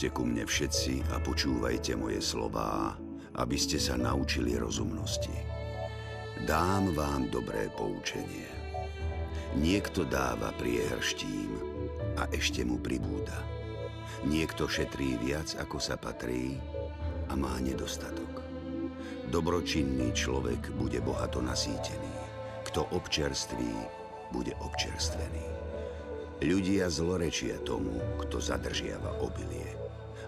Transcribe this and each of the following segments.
Poďte ku mne všetci a počúvajte moje slová, aby ste sa naučili rozumnosti. Dám vám dobré poučenie. Niekto dáva priehrštím a ešte mu pribúda. Niekto šetrí viac, ako sa patrí a má nedostatok. Dobročinný človek bude bohato nasýtený. Kto občerství, bude občerstvený. Ľudia zlorečia tomu, kto zadržiava obilie,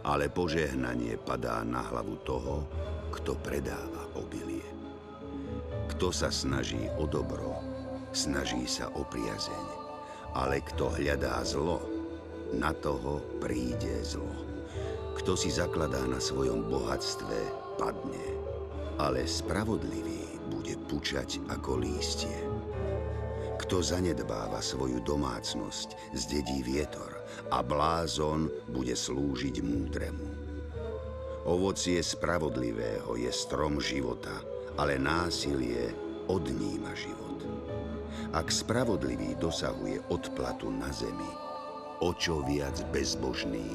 ale požehnanie padá na hlavu toho, kto predáva obilie. Kto sa snaží o dobro, snaží sa o priazeň, ale kto hľadá zlo, na toho príde zlo. Kto si zakladá na svojom bohatstve, padne, ale spravodlivý bude pučať ako lístie. Kto zanedbáva svoju domácnosť, zdedí vietor a blázon bude slúžiť múdremu. Ovocie spravodlivého je strom života, ale násilie odníma život. Ak spravodlivý dosahuje odplatu na zemi, o čo viac bezbožný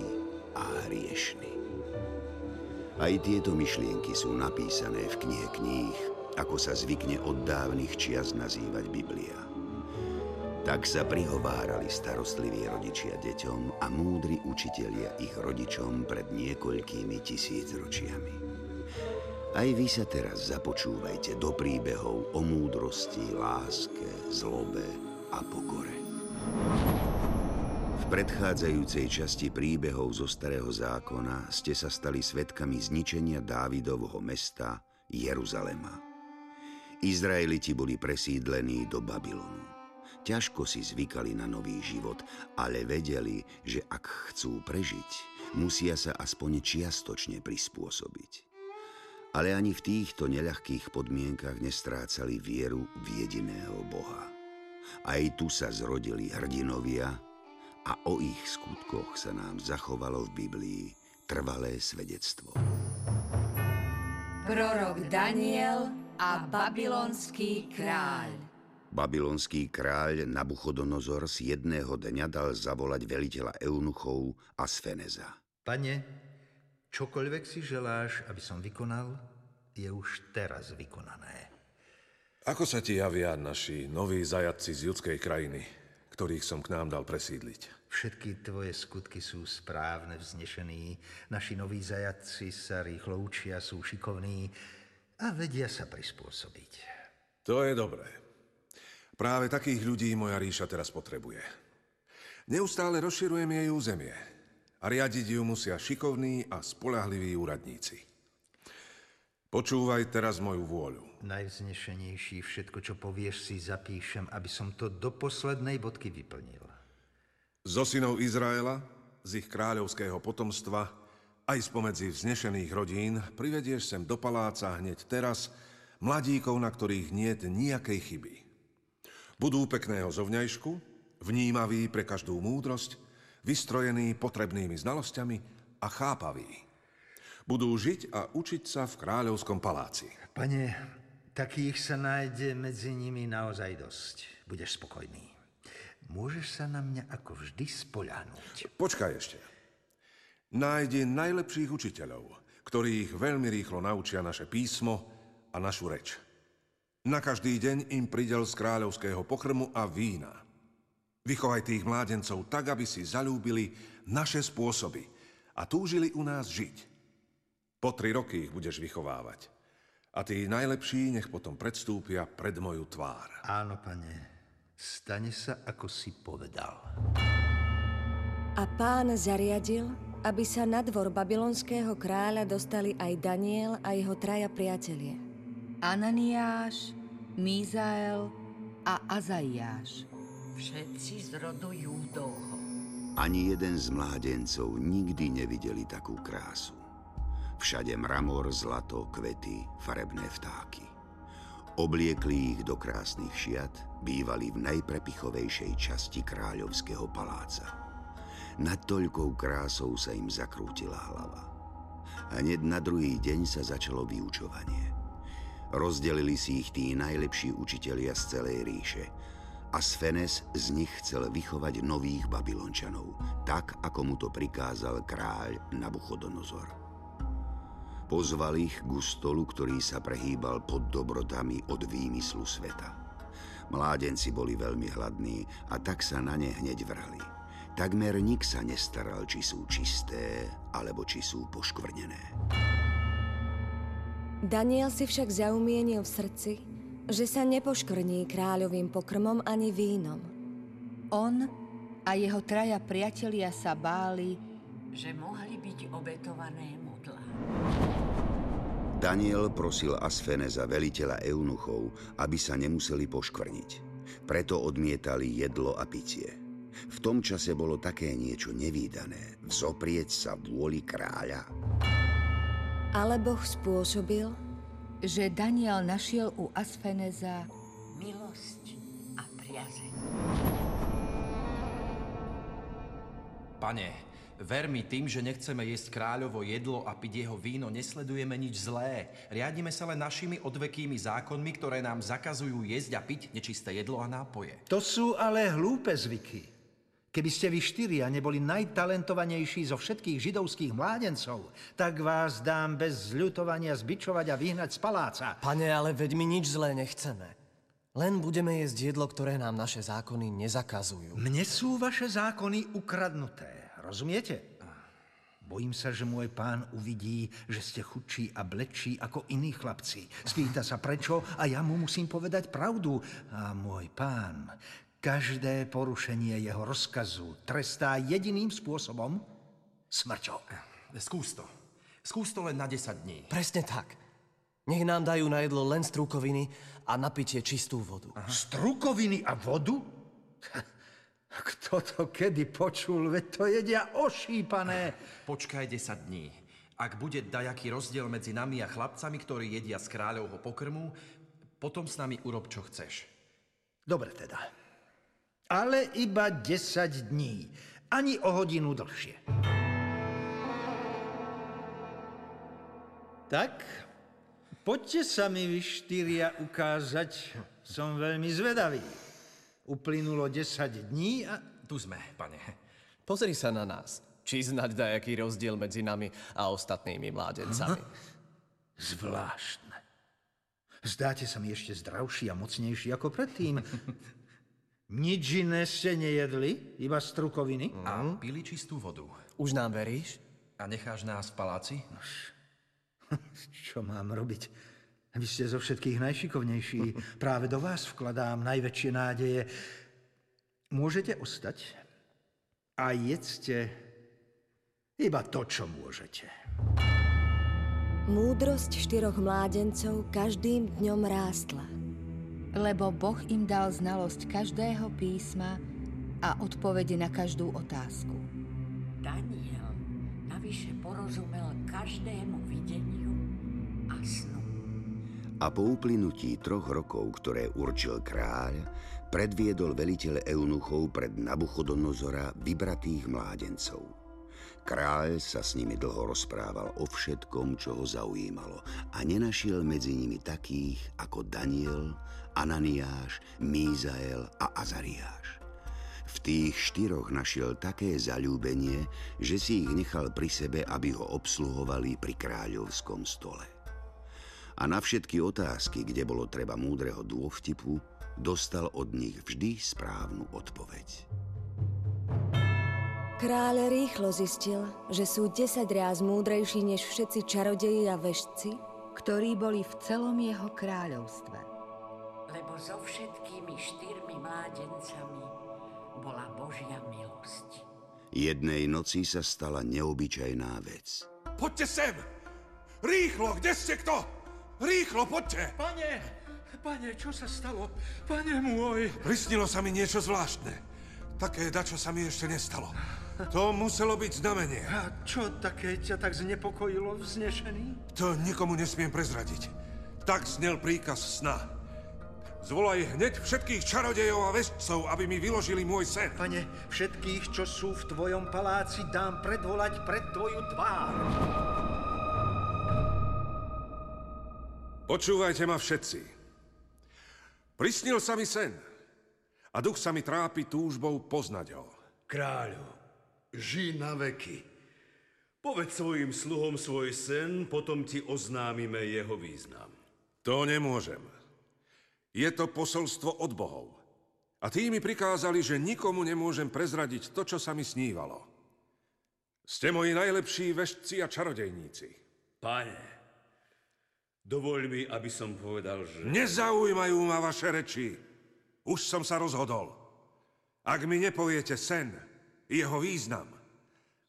a hriešný. Aj tieto myšlienky sú napísané v knihe kníh, ako sa zvykne od dávnych čias nazývať Biblia. Tak sa prihovárali starostliví rodičia deťom a múdri učitelia ich rodičom pred niekoľkými tisícročiami. Aj vy sa teraz započúvajte do príbehov o múdrosti, láske, zlobe a pokore. V predchádzajúcej časti príbehov zo Starého zákona ste sa stali svetkami zničenia Dávidovho mesta Jeruzalema. Izraeliti boli presídlení do Babylonu. Ťažko si zvykali na nový život, ale vedeli, že ak chcú prežiť, musia sa aspoň čiastočne prispôsobiť. Ale ani v týchto neľahkých podmienkach nestrácali vieru v jediného Boha. Aj tu sa zrodili hrdinovia a o ich skutkoch sa nám zachovalo v Biblii trvalé svedectvo. Prorok Daniel a babylonský kráľ Babylonský kráľ Nabuchodonozor z jedného dňa dal zavolať veliteľa eunuchov a Sfeneza. Pane, čokoľvek si želáš, aby som vykonal, je už teraz vykonané. Ako sa ti javia naši noví zajadci z judskej krajiny, ktorých som k nám dal presídliť? Všetky tvoje skutky sú správne, vznešení. Naši noví zajadci sa rýchlo učia, sú šikovní a vedia sa prispôsobiť. To je dobré. Práve takých ľudí moja ríša teraz potrebuje. Neustále rozširujem jej územie a riadiť ju musia šikovní a spolahliví úradníci. Počúvaj teraz moju vôľu. Najvznešenejší všetko, čo povieš, si zapíšem, aby som to do poslednej bodky vyplnil. Zo synov Izraela, z ich kráľovského potomstva, aj spomedzi vznešených rodín, privedieš sem do paláca hneď teraz mladíkov, na ktorých niet nejakej chyby. Budú pekného zovňajšku, vnímaví pre každú múdrosť, vystrojení potrebnými znalosťami a chápaví. Budú žiť a učiť sa v kráľovskom paláci. Pane, takých sa nájde medzi nimi naozaj dosť. Budeš spokojný. Môžeš sa na mňa ako vždy spoľahnúť. Počkaj ešte. Nájdi najlepších učiteľov, ktorých veľmi rýchlo naučia naše písmo a našu reč. Na každý deň im pridel z kráľovského pokrmu a vína. Vychovaj tých mládencov tak, aby si zalúbili naše spôsoby a túžili u nás žiť. Po tri roky ich budeš vychovávať. A tí najlepší nech potom predstúpia pred moju tvár. Áno, pane, stane sa, ako si povedal. A pán zariadil, aby sa na dvor babylonského kráľa dostali aj Daniel a jeho traja priatelie. Ananiáš, Mízael a Azaiáš. Všetci z rodu Júdovho. Ani jeden z mládencov nikdy nevideli takú krásu. Všade mramor, zlato, kvety, farebné vtáky. Obliekli ich do krásnych šiat, bývali v najprepichovejšej časti kráľovského paláca. Nad toľkou krásou sa im zakrútila hlava. Hneď na druhý deň sa začalo vyučovanie. Rozdelili si ich tí najlepší učitelia z celej ríše a Sfenes z nich chcel vychovať nových Babylončanov, tak ako mu to prikázal kráľ Nabuchodonozor. Pozval ich k stolu, ktorý sa prehýbal pod dobrotami od výmyslu sveta. Mládenci boli veľmi hladní a tak sa na ne hneď vrali. Takmer nik sa nestaral, či sú čisté, alebo či sú poškvrnené. Daniel si však zaumienil v srdci, že sa nepoškrní kráľovým pokrmom ani vínom. On a jeho traja priatelia sa báli, že mohli byť obetované modlá. Daniel prosil Asfeneza, veliteľa eunuchov, aby sa nemuseli poškvrniť. Preto odmietali jedlo a pitie. V tom čase bolo také niečo nevýdané, vzoprieť sa vôli kráľa. Ale Boh spôsobil, že Daniel našiel u Asfeneza milosť a priazeň. Pane, ver mi tým, že nechceme jesť kráľovo jedlo a piť jeho víno, nesledujeme nič zlé. Riadíme sa len našimi odvekými zákonmi, ktoré nám zakazujú jesť a piť nečisté jedlo a nápoje. To sú ale hlúpe zvyky. Keby ste vy štyria neboli najtalentovanejší zo všetkých židovských mládencov, tak vás dám bez zľutovania zbičovať a vyhnať z paláca. Pane, ale veď my nič zlé nechceme. Len budeme jesť jedlo, ktoré nám naše zákony nezakazujú. Mne sú vaše zákony ukradnuté, rozumiete? Bojím sa, že môj pán uvidí, že ste chudší a blečí ako iní chlapci. Spýta sa prečo a ja mu musím povedať pravdu. A môj pán, Každé porušenie jeho rozkazu trestá jediným spôsobom smrťou. Skús to. Skús to len na 10 dní. Presne tak. Nech nám dajú na jedlo len strukoviny a napitie čistú vodu. Aha. Strukoviny a vodu? Kto to kedy počul? Veď to jedia ošípané. Počkaj 10 dní. Ak bude dajaký rozdiel medzi nami a chlapcami, ktorí jedia z kráľovho pokrmu, potom s nami urob, čo chceš. Dobre teda ale iba 10 dní, ani o hodinu dlhšie. Tak, poďte sa mi vy štyria ukázať, som veľmi zvedavý. Uplynulo 10 dní a... Tu sme, pane. Pozri sa na nás. Či znať dajaký rozdiel medzi nami a ostatnými mládencami. Aha. Zvláštne. Zdáte sa mi ešte zdravší a mocnejší ako predtým. Nič iné ste nejedli, iba strukoviny? A pili čistú vodu. Už nám veríš? A necháš nás v paláci? Čo mám robiť? Vy ste zo všetkých najšikovnejší. Práve do vás vkladám najväčšie nádeje. Môžete ostať a jedzte iba to, čo môžete. Múdrosť štyroch mládencov každým dňom rástla lebo Boh im dal znalosť každého písma a odpovede na každú otázku. Daniel navyše porozumel každému videniu a snu. A po uplynutí troch rokov, ktoré určil kráľ, predviedol veliteľ eunuchov pred Nabuchodonozora vybratých mládencov. Kráľ sa s nimi dlho rozprával o všetkom, čo ho zaujímalo a nenašiel medzi nimi takých ako Daniel, Ananiáš, Mízael a Azariáš. V tých štyroch našiel také zalúbenie, že si ich nechal pri sebe, aby ho obsluhovali pri kráľovskom stole. A na všetky otázky, kde bolo treba múdreho dôvtipu, dostal od nich vždy správnu odpoveď. Kráľ rýchlo zistil, že sú desať ráz múdrejší než všetci čarodeji a vešci, ktorí boli v celom jeho kráľovstve so všetkými štyrmi mládencami bola Božia milosť. Jednej noci sa stala neobyčajná vec. Poďte sem! Rýchlo, kde ste kto? Rýchlo, poďte! Pane, pane, čo sa stalo? Pane môj! Prisnilo sa mi niečo zvláštne. Také dačo sa mi ešte nestalo. To muselo byť znamenie. A čo také ťa tak znepokojilo, vznešený? To nikomu nesmiem prezradiť. Tak znel príkaz sna. Zvolaj hneď všetkých čarodejov a vešcov, aby mi vyložili môj sen. Pane, všetkých, čo sú v tvojom paláci, dám predvolať pred tvoju tvár. Počúvajte ma všetci. Prisnil sa mi sen. A duch sa mi trápi túžbou poznať ho. Kráľu, žij na veky. Povedz svojim sluhom svoj sen, potom ti oznámime jeho význam. To nemôžem. Je to posolstvo od bohov. A tí mi prikázali, že nikomu nemôžem prezradiť to, čo sa mi snívalo. Ste moji najlepší veštci a čarodejníci. Pane, dovoľ mi, aby som povedal, že... Nezaujímajú ma vaše reči. Už som sa rozhodol. Ak mi nepoviete sen, jeho význam,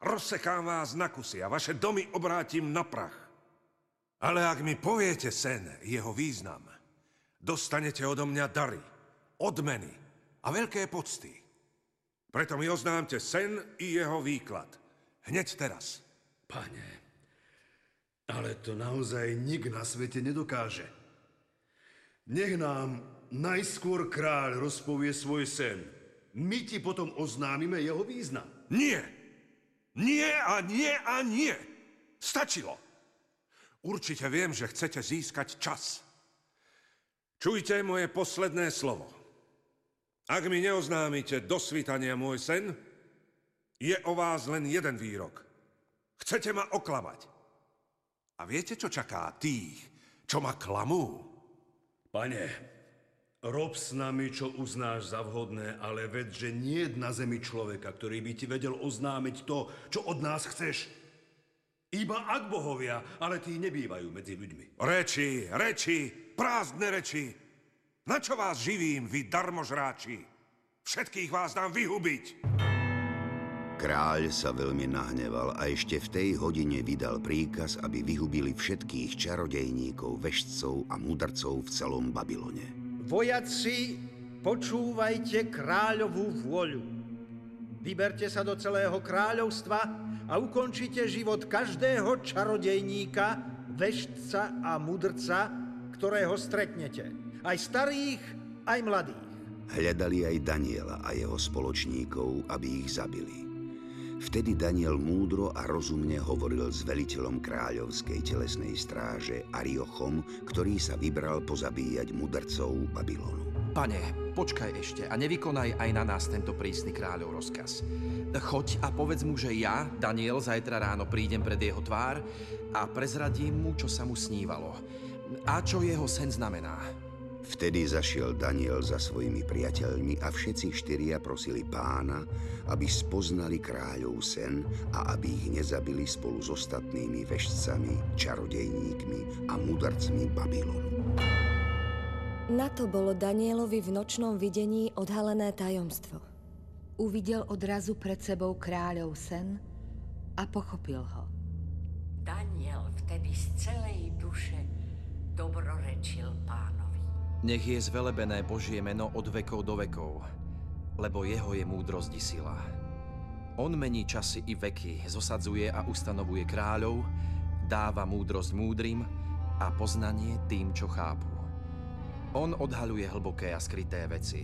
rozsekám vás na kusy a vaše domy obrátim na prach. Ale ak mi poviete sen, jeho význam, dostanete odo mňa dary, odmeny a veľké pocty. Preto mi oznámte sen i jeho výklad. Hneď teraz. Pane, ale to naozaj nik na svete nedokáže. Nech nám najskôr kráľ rozpovie svoj sen. My ti potom oznámime jeho význam. Nie! Nie a nie a nie! Stačilo! Určite viem, že chcete získať čas. Čujte moje posledné slovo. Ak mi neoznámite do svitania môj sen, je o vás len jeden výrok. Chcete ma oklamať. A viete, čo čaká tých, čo ma klamú? Pane, rob s nami, čo uznáš za vhodné, ale ved, že nie je na zemi človeka, ktorý by ti vedel oznámiť to, čo od nás chceš. Iba ak bohovia, ale tí nebývajú medzi ľuďmi. Reči, reči, prázdne reči. Na čo vás živím, vy darmožráči? Všetkých vás dám vyhubiť. Kráľ sa veľmi nahneval a ešte v tej hodine vydal príkaz, aby vyhubili všetkých čarodejníkov, veštcov a mudrcov v celom Babylone. Vojaci, počúvajte kráľovú vôľu. Vyberte sa do celého kráľovstva a ukončite život každého čarodejníka, veštca a mudrca, ktorého stretnete. Aj starých, aj mladých. Hľadali aj Daniela a jeho spoločníkov, aby ich zabili. Vtedy Daniel múdro a rozumne hovoril s veliteľom kráľovskej telesnej stráže Ariochom, ktorý sa vybral pozabíjať mudrcov Babylonu. Pane, počkaj ešte a nevykonaj aj na nás tento prísny kráľov rozkaz. Choď a povedz mu, že ja, Daniel, zajtra ráno prídem pred jeho tvár a prezradím mu, čo sa mu snívalo. A čo jeho sen znamená. Vtedy zašiel Daniel za svojimi priateľmi a všetci štyria prosili pána, aby spoznali kráľov sen a aby ich nezabili spolu s ostatnými veštcami, čarodejníkmi a mudarcmi Babylonu. Na to bolo Danielovi v nočnom videní odhalené tajomstvo. Uvidel odrazu pred sebou kráľov sen a pochopil ho. Daniel vtedy z celej duše dobrorečil pán. Nech je zvelebené Božie meno od vekov do vekov, lebo jeho je múdrosť i sila. On mení časy i veky, zosadzuje a ustanovuje kráľov, dáva múdrosť múdrym a poznanie tým, čo chápu. On odhaluje hlboké a skryté veci,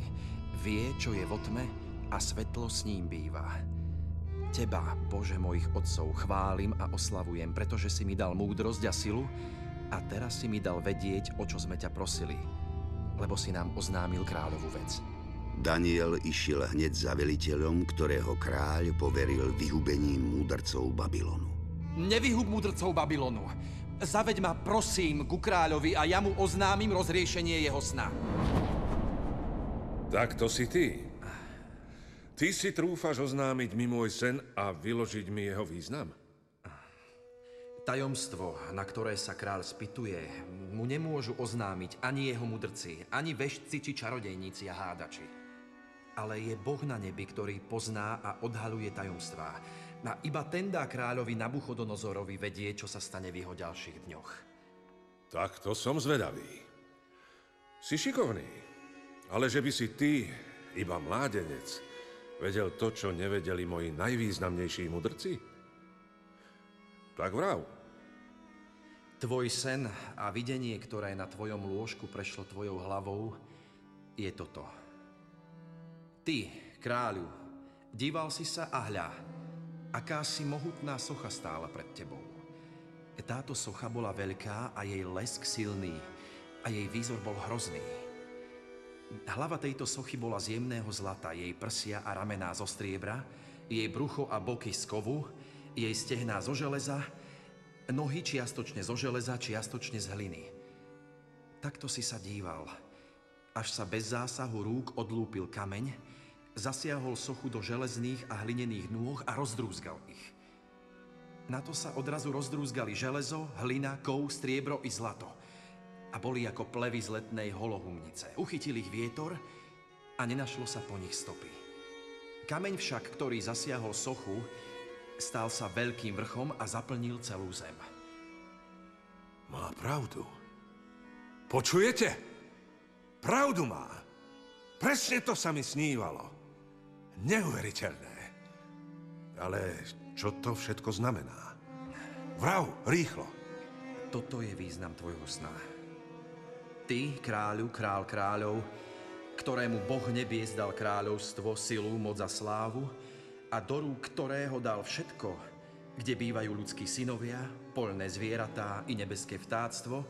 vie, čo je vo tme a svetlo s ním býva. Teba, Bože mojich otcov, chválim a oslavujem, pretože si mi dal múdrosť a silu a teraz si mi dal vedieť, o čo sme ťa prosili – lebo si nám oznámil kráľovú vec. Daniel išiel hneď za veliteľom, ktorého kráľ poveril vyhubením múdrcov Babylonu. Nevyhub múdrcov Babylonu. Zaveď ma, prosím, ku kráľovi a ja mu oznámim rozriešenie jeho sna. Tak to si ty. Ty si trúfaš oznámiť mi môj sen a vyložiť mi jeho význam? Tajomstvo, na ktoré sa král spituje, mu nemôžu oznámiť ani jeho mudrci, ani veštci či čarodejníci a hádači. Ale je Boh na nebi, ktorý pozná a odhaluje tajomstvá. A iba ten dá kráľovi Nabuchodonozorovi vedie, čo sa stane v jeho ďalších dňoch. Tak to som zvedavý. Si šikovný, ale že by si ty, iba mládenec, vedel to, čo nevedeli moji najvýznamnejší mudrci? Tak vrav. Tvoj sen a videnie, ktoré na tvojom lôžku prešlo tvojou hlavou, je toto. Ty, kráľu, díval si sa a hľa, aká si mohutná socha stála pred tebou. Táto socha bola veľká a jej lesk silný a jej výzor bol hrozný. Hlava tejto sochy bola z jemného zlata, jej prsia a ramená zo striebra, jej brucho a boky z kovu, jej stehná zo železa, nohy čiastočne zo železa, čiastočne z hliny. Takto si sa díval, až sa bez zásahu rúk odlúpil kameň, zasiahol sochu do železných a hlinených nôh a rozdrúzgal ich. Na to sa odrazu rozdrúzgali železo, hlina, kov, striebro i zlato – a boli ako plevy z letnej holohumnice. Uchytil ich vietor a nenašlo sa po nich stopy. Kameň však, ktorý zasiahol sochu, stal sa veľkým vrchom a zaplnil celú zem. Má pravdu. Počujete? Pravdu má. Presne to sa mi snívalo. Neuveriteľné. Ale čo to všetko znamená? Vrav, rýchlo. Toto je význam tvojho sna. Ty, kráľu, král kráľov, ktorému Boh nebies dal kráľovstvo, silu, moc a slávu a do rúk ktorého dal všetko, kde bývajú ľudskí synovia, polné zvieratá i nebeské vtáctvo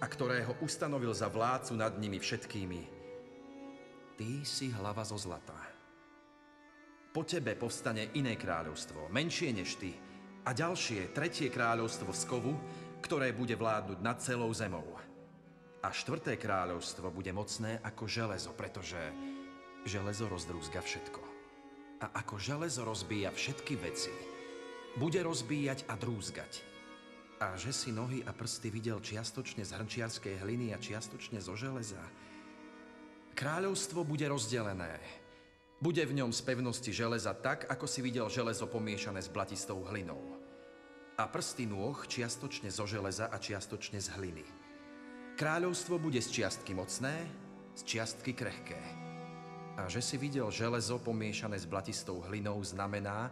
a ktorého ustanovil za vládcu nad nimi všetkými. Ty si hlava zo zlata. Po tebe povstane iné kráľovstvo, menšie než ty, a ďalšie, tretie kráľovstvo z kovu, ktoré bude vládnuť nad celou zemou. A štvrté kráľovstvo bude mocné ako železo, pretože železo rozdrúzga všetko. A ako železo rozbíja všetky veci, bude rozbíjať a drúzgať. A že si nohy a prsty videl čiastočne z hrnčiarskej hliny a čiastočne zo železa, kráľovstvo bude rozdelené. Bude v ňom z pevnosti železa tak, ako si videl železo pomiešané s blatistou hlinou. A prsty nôh čiastočne zo železa a čiastočne z hliny. Kráľovstvo bude z čiastky mocné, z čiastky krehké. A že si videl železo pomiešané s blatistou hlinou znamená,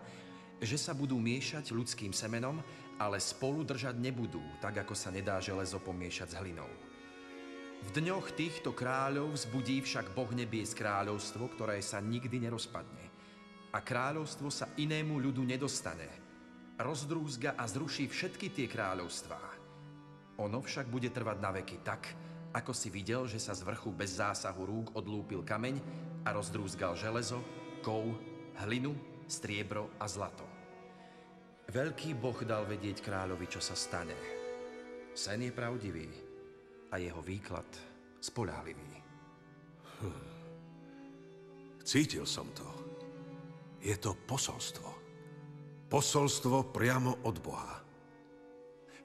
že sa budú miešať ľudským semenom, ale spolu držať nebudú, tak ako sa nedá železo pomiešať s hlinou. V dňoch týchto kráľov vzbudí však Boh nebies kráľovstvo, ktoré sa nikdy nerozpadne. A kráľovstvo sa inému ľudu nedostane. Rozdrúzga a zruší všetky tie kráľovstvá ono však bude trvať na veky tak, ako si videl, že sa z vrchu bez zásahu rúk odlúpil kameň a rozdrúzgal železo, kov, hlinu, striebro a zlato. Veľký boh dal vedieť kráľovi, čo sa stane. Sen je pravdivý a jeho výklad spoľahlivý. Hm. Cítil som to. Je to posolstvo. Posolstvo priamo od Boha.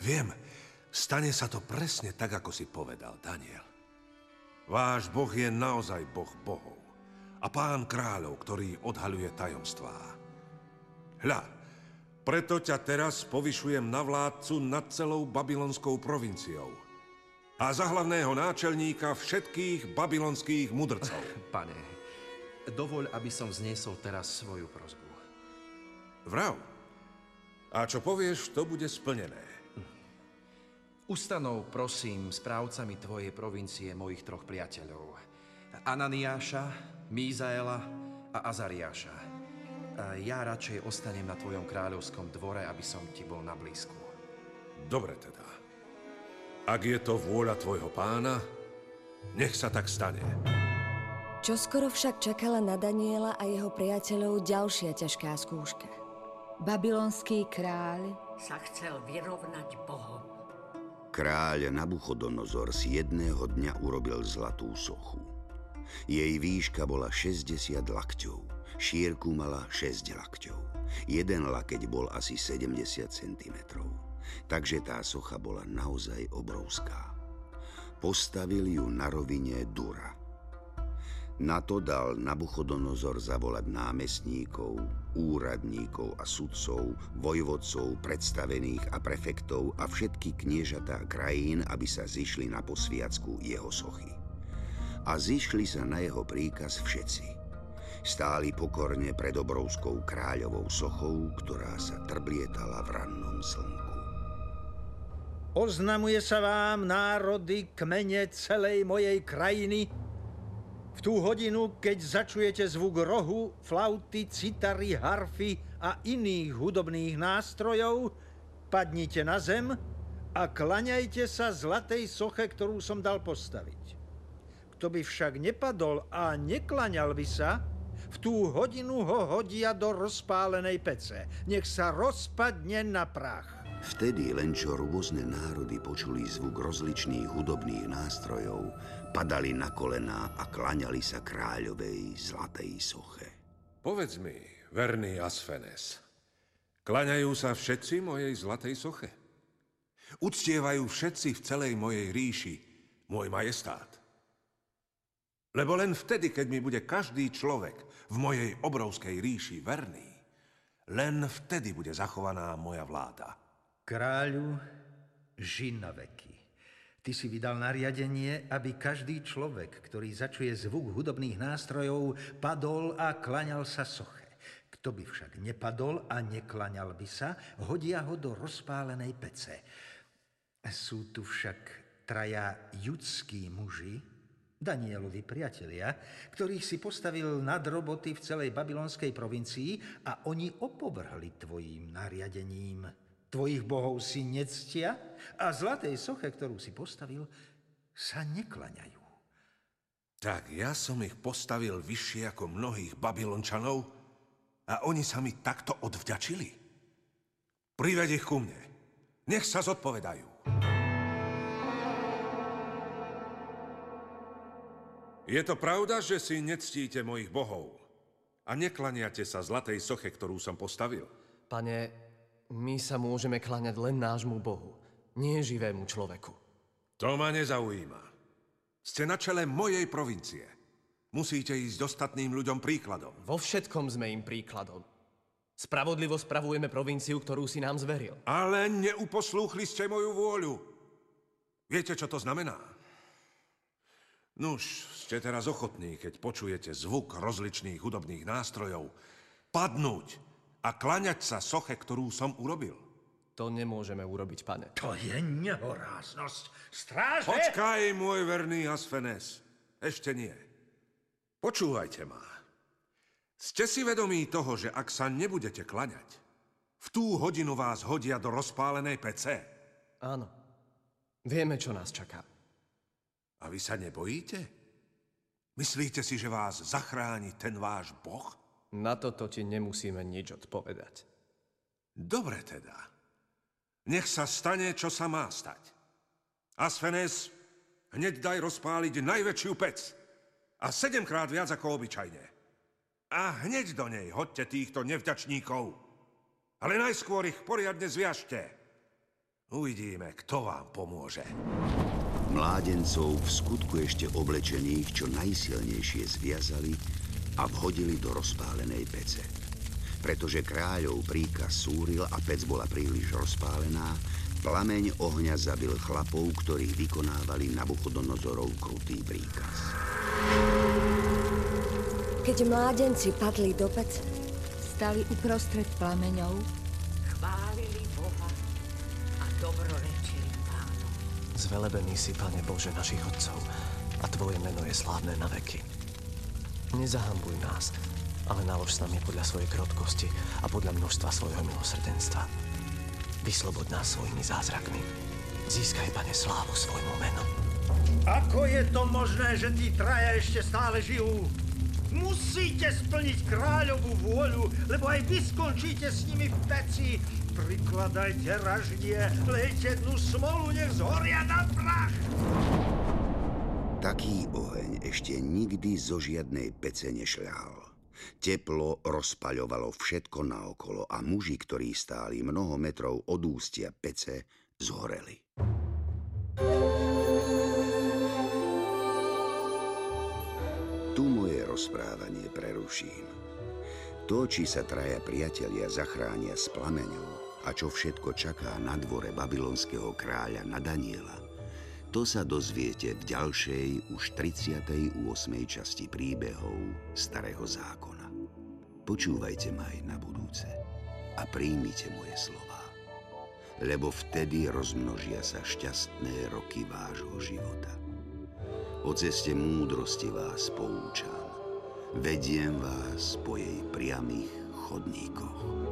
Viem, Stane sa to presne tak, ako si povedal, Daniel. Váš Boh je naozaj Boh bohov a pán kráľov, ktorý odhaľuje tajomstvá. Hľa, preto ťa teraz povyšujem na vládcu nad celou babylonskou provinciou a za hlavného náčelníka všetkých babylonských mudrcov. Pane, dovoľ, aby som zniesol teraz svoju prozbu. Vrav. A čo povieš, to bude splnené. Ustanov, prosím, správcami tvojej provincie mojich troch priateľov. Ananiáša, Mízaela a Azariáša. A ja radšej ostanem na tvojom kráľovskom dvore, aby som ti bol na blízku. Dobre teda. Ak je to vôľa tvojho pána, nech sa tak stane. Čo skoro však čakala na Daniela a jeho priateľov ďalšia ťažká skúška. Babylonský kráľ sa chcel vyrovnať Bohom. Kráľ Nabuchodonozor z jedného dňa urobil zlatú sochu. Jej výška bola 60 lakťov, šírku mala 6 lakťov. Jeden lakeť bol asi 70 cm, takže tá socha bola naozaj obrovská. Postavili ju na rovine Dura – na to dal Nabuchodonozor zavolať námestníkov, úradníkov a sudcov, vojvodcov, predstavených a prefektov a všetky kniežatá krajín, aby sa zišli na posviacku jeho sochy. A zišli sa na jeho príkaz všetci. Stáli pokorne pred obrovskou kráľovou sochou, ktorá sa trblietala v rannom slnku. Oznamuje sa vám, národy, kmene celej mojej krajiny, v tú hodinu, keď začujete zvuk rohu, flauty, citary, harfy a iných hudobných nástrojov, padnite na zem a klaňajte sa zlatej soche, ktorú som dal postaviť. Kto by však nepadol a neklaňal by sa, v tú hodinu ho hodia do rozpálenej pece. Nech sa rozpadne na prach. Vtedy len čo rôzne národy počuli zvuk rozličných hudobných nástrojov, padali na kolená a klaňali sa kráľovej zlatej soche. Povedz mi, verný Asfenes, klaňajú sa všetci mojej zlatej soche? Uctievajú všetci v celej mojej ríši môj majestát? Lebo len vtedy, keď mi bude každý človek v mojej obrovskej ríši verný, len vtedy bude zachovaná moja vláda. Kráľu, ži na veky. Ty si vydal nariadenie, aby každý človek, ktorý začuje zvuk hudobných nástrojov, padol a klaňal sa soche. Kto by však nepadol a neklaňal by sa, hodia ho do rozpálenej pece. Sú tu však traja judskí muži, Danielovi priatelia, ktorých si postavil nad roboty v celej babylonskej provincii a oni opovrhli tvojím nariadením. Tvojich bohov si nectia a zlatej soche, ktorú si postavil, sa neklaňajú. Tak ja som ich postavil vyššie ako mnohých babylončanov a oni sa mi takto odvďačili. Prived ich ku mne. Nech sa zodpovedajú. Je to pravda, že si nectíte mojich bohov a neklaniate sa zlatej soche, ktorú som postavil? Pane, my sa môžeme klaňať len nášmu Bohu, nie živému človeku. To ma nezaujíma. Ste na čele mojej provincie. Musíte ísť ostatným ľuďom príkladom. Vo všetkom sme im príkladom. Spravodlivo spravujeme provinciu, ktorú si nám zveril. Ale neuposlúchli ste moju vôľu. Viete, čo to znamená? Nuž, ste teraz ochotní, keď počujete zvuk rozličných hudobných nástrojov, padnúť a klaňať sa soche, ktorú som urobil. To nemôžeme urobiť, pane. To je nehoráznosť. Stráže! Počkaj, môj verný Asfenes. Ešte nie. Počúvajte ma. Ste si vedomí toho, že ak sa nebudete klaňať, v tú hodinu vás hodia do rozpálenej pece? Áno. Vieme, čo nás čaká. A vy sa nebojíte? Myslíte si, že vás zachráni ten váš boh? Na toto ti nemusíme nič odpovedať. Dobre teda. Nech sa stane, čo sa má stať. Asfenes, hneď daj rozpáliť najväčšiu pec. A sedemkrát viac ako obyčajne. A hneď do nej hoďte týchto nevďačníkov. Ale najskôr ich poriadne zviažte. Uvidíme, kto vám pomôže. Mládencov v skutku ešte oblečených čo najsilnejšie zviazali a vhodili do rozpálenej pece. Pretože kráľov príkaz súril a pec bola príliš rozpálená, plameň ohňa zabil chlapov, ktorých vykonávali Nabuchodonozorov krutý príkaz. Keď mládenci padli do pece, stali uprostred plameňov, chválili Boha a dobrorečili. Zvelebený si, Pane Bože, našich otcov, a Tvoje meno je slávne na veky. Nezahambuj nás, ale nalož s nami podľa svojej krotkosti a podľa množstva svojho milosrdenstva. Vyslobod nás svojimi zázrakmi. Získaj, Pane, slávu svojmu menu. Ako je to možné, že tí traja ešte stále žijú? Musíte splniť kráľovú vôľu, lebo aj vy skončíte s nimi v peci. Prikladajte raždie, lejte dnu smolu, nech zhoria na prach. Taký oheň ešte nikdy zo žiadnej pece nešľal. Teplo rozpaľovalo všetko naokolo a muži, ktorí stáli mnoho metrov od ústia pece, zhoreli. Tu moje rozprávanie preruším. To, či sa traja priatelia zachránia s plameňou, a čo všetko čaká na dvore babylonského kráľa na Daniela, to sa dozviete v ďalšej, už 38. časti príbehov Starého zákona. Počúvajte ma aj na budúce a príjmite moje slova, lebo vtedy rozmnožia sa šťastné roky vášho života. O ceste múdrosti vás poučam, vediem vás po jej priamých chodníkoch.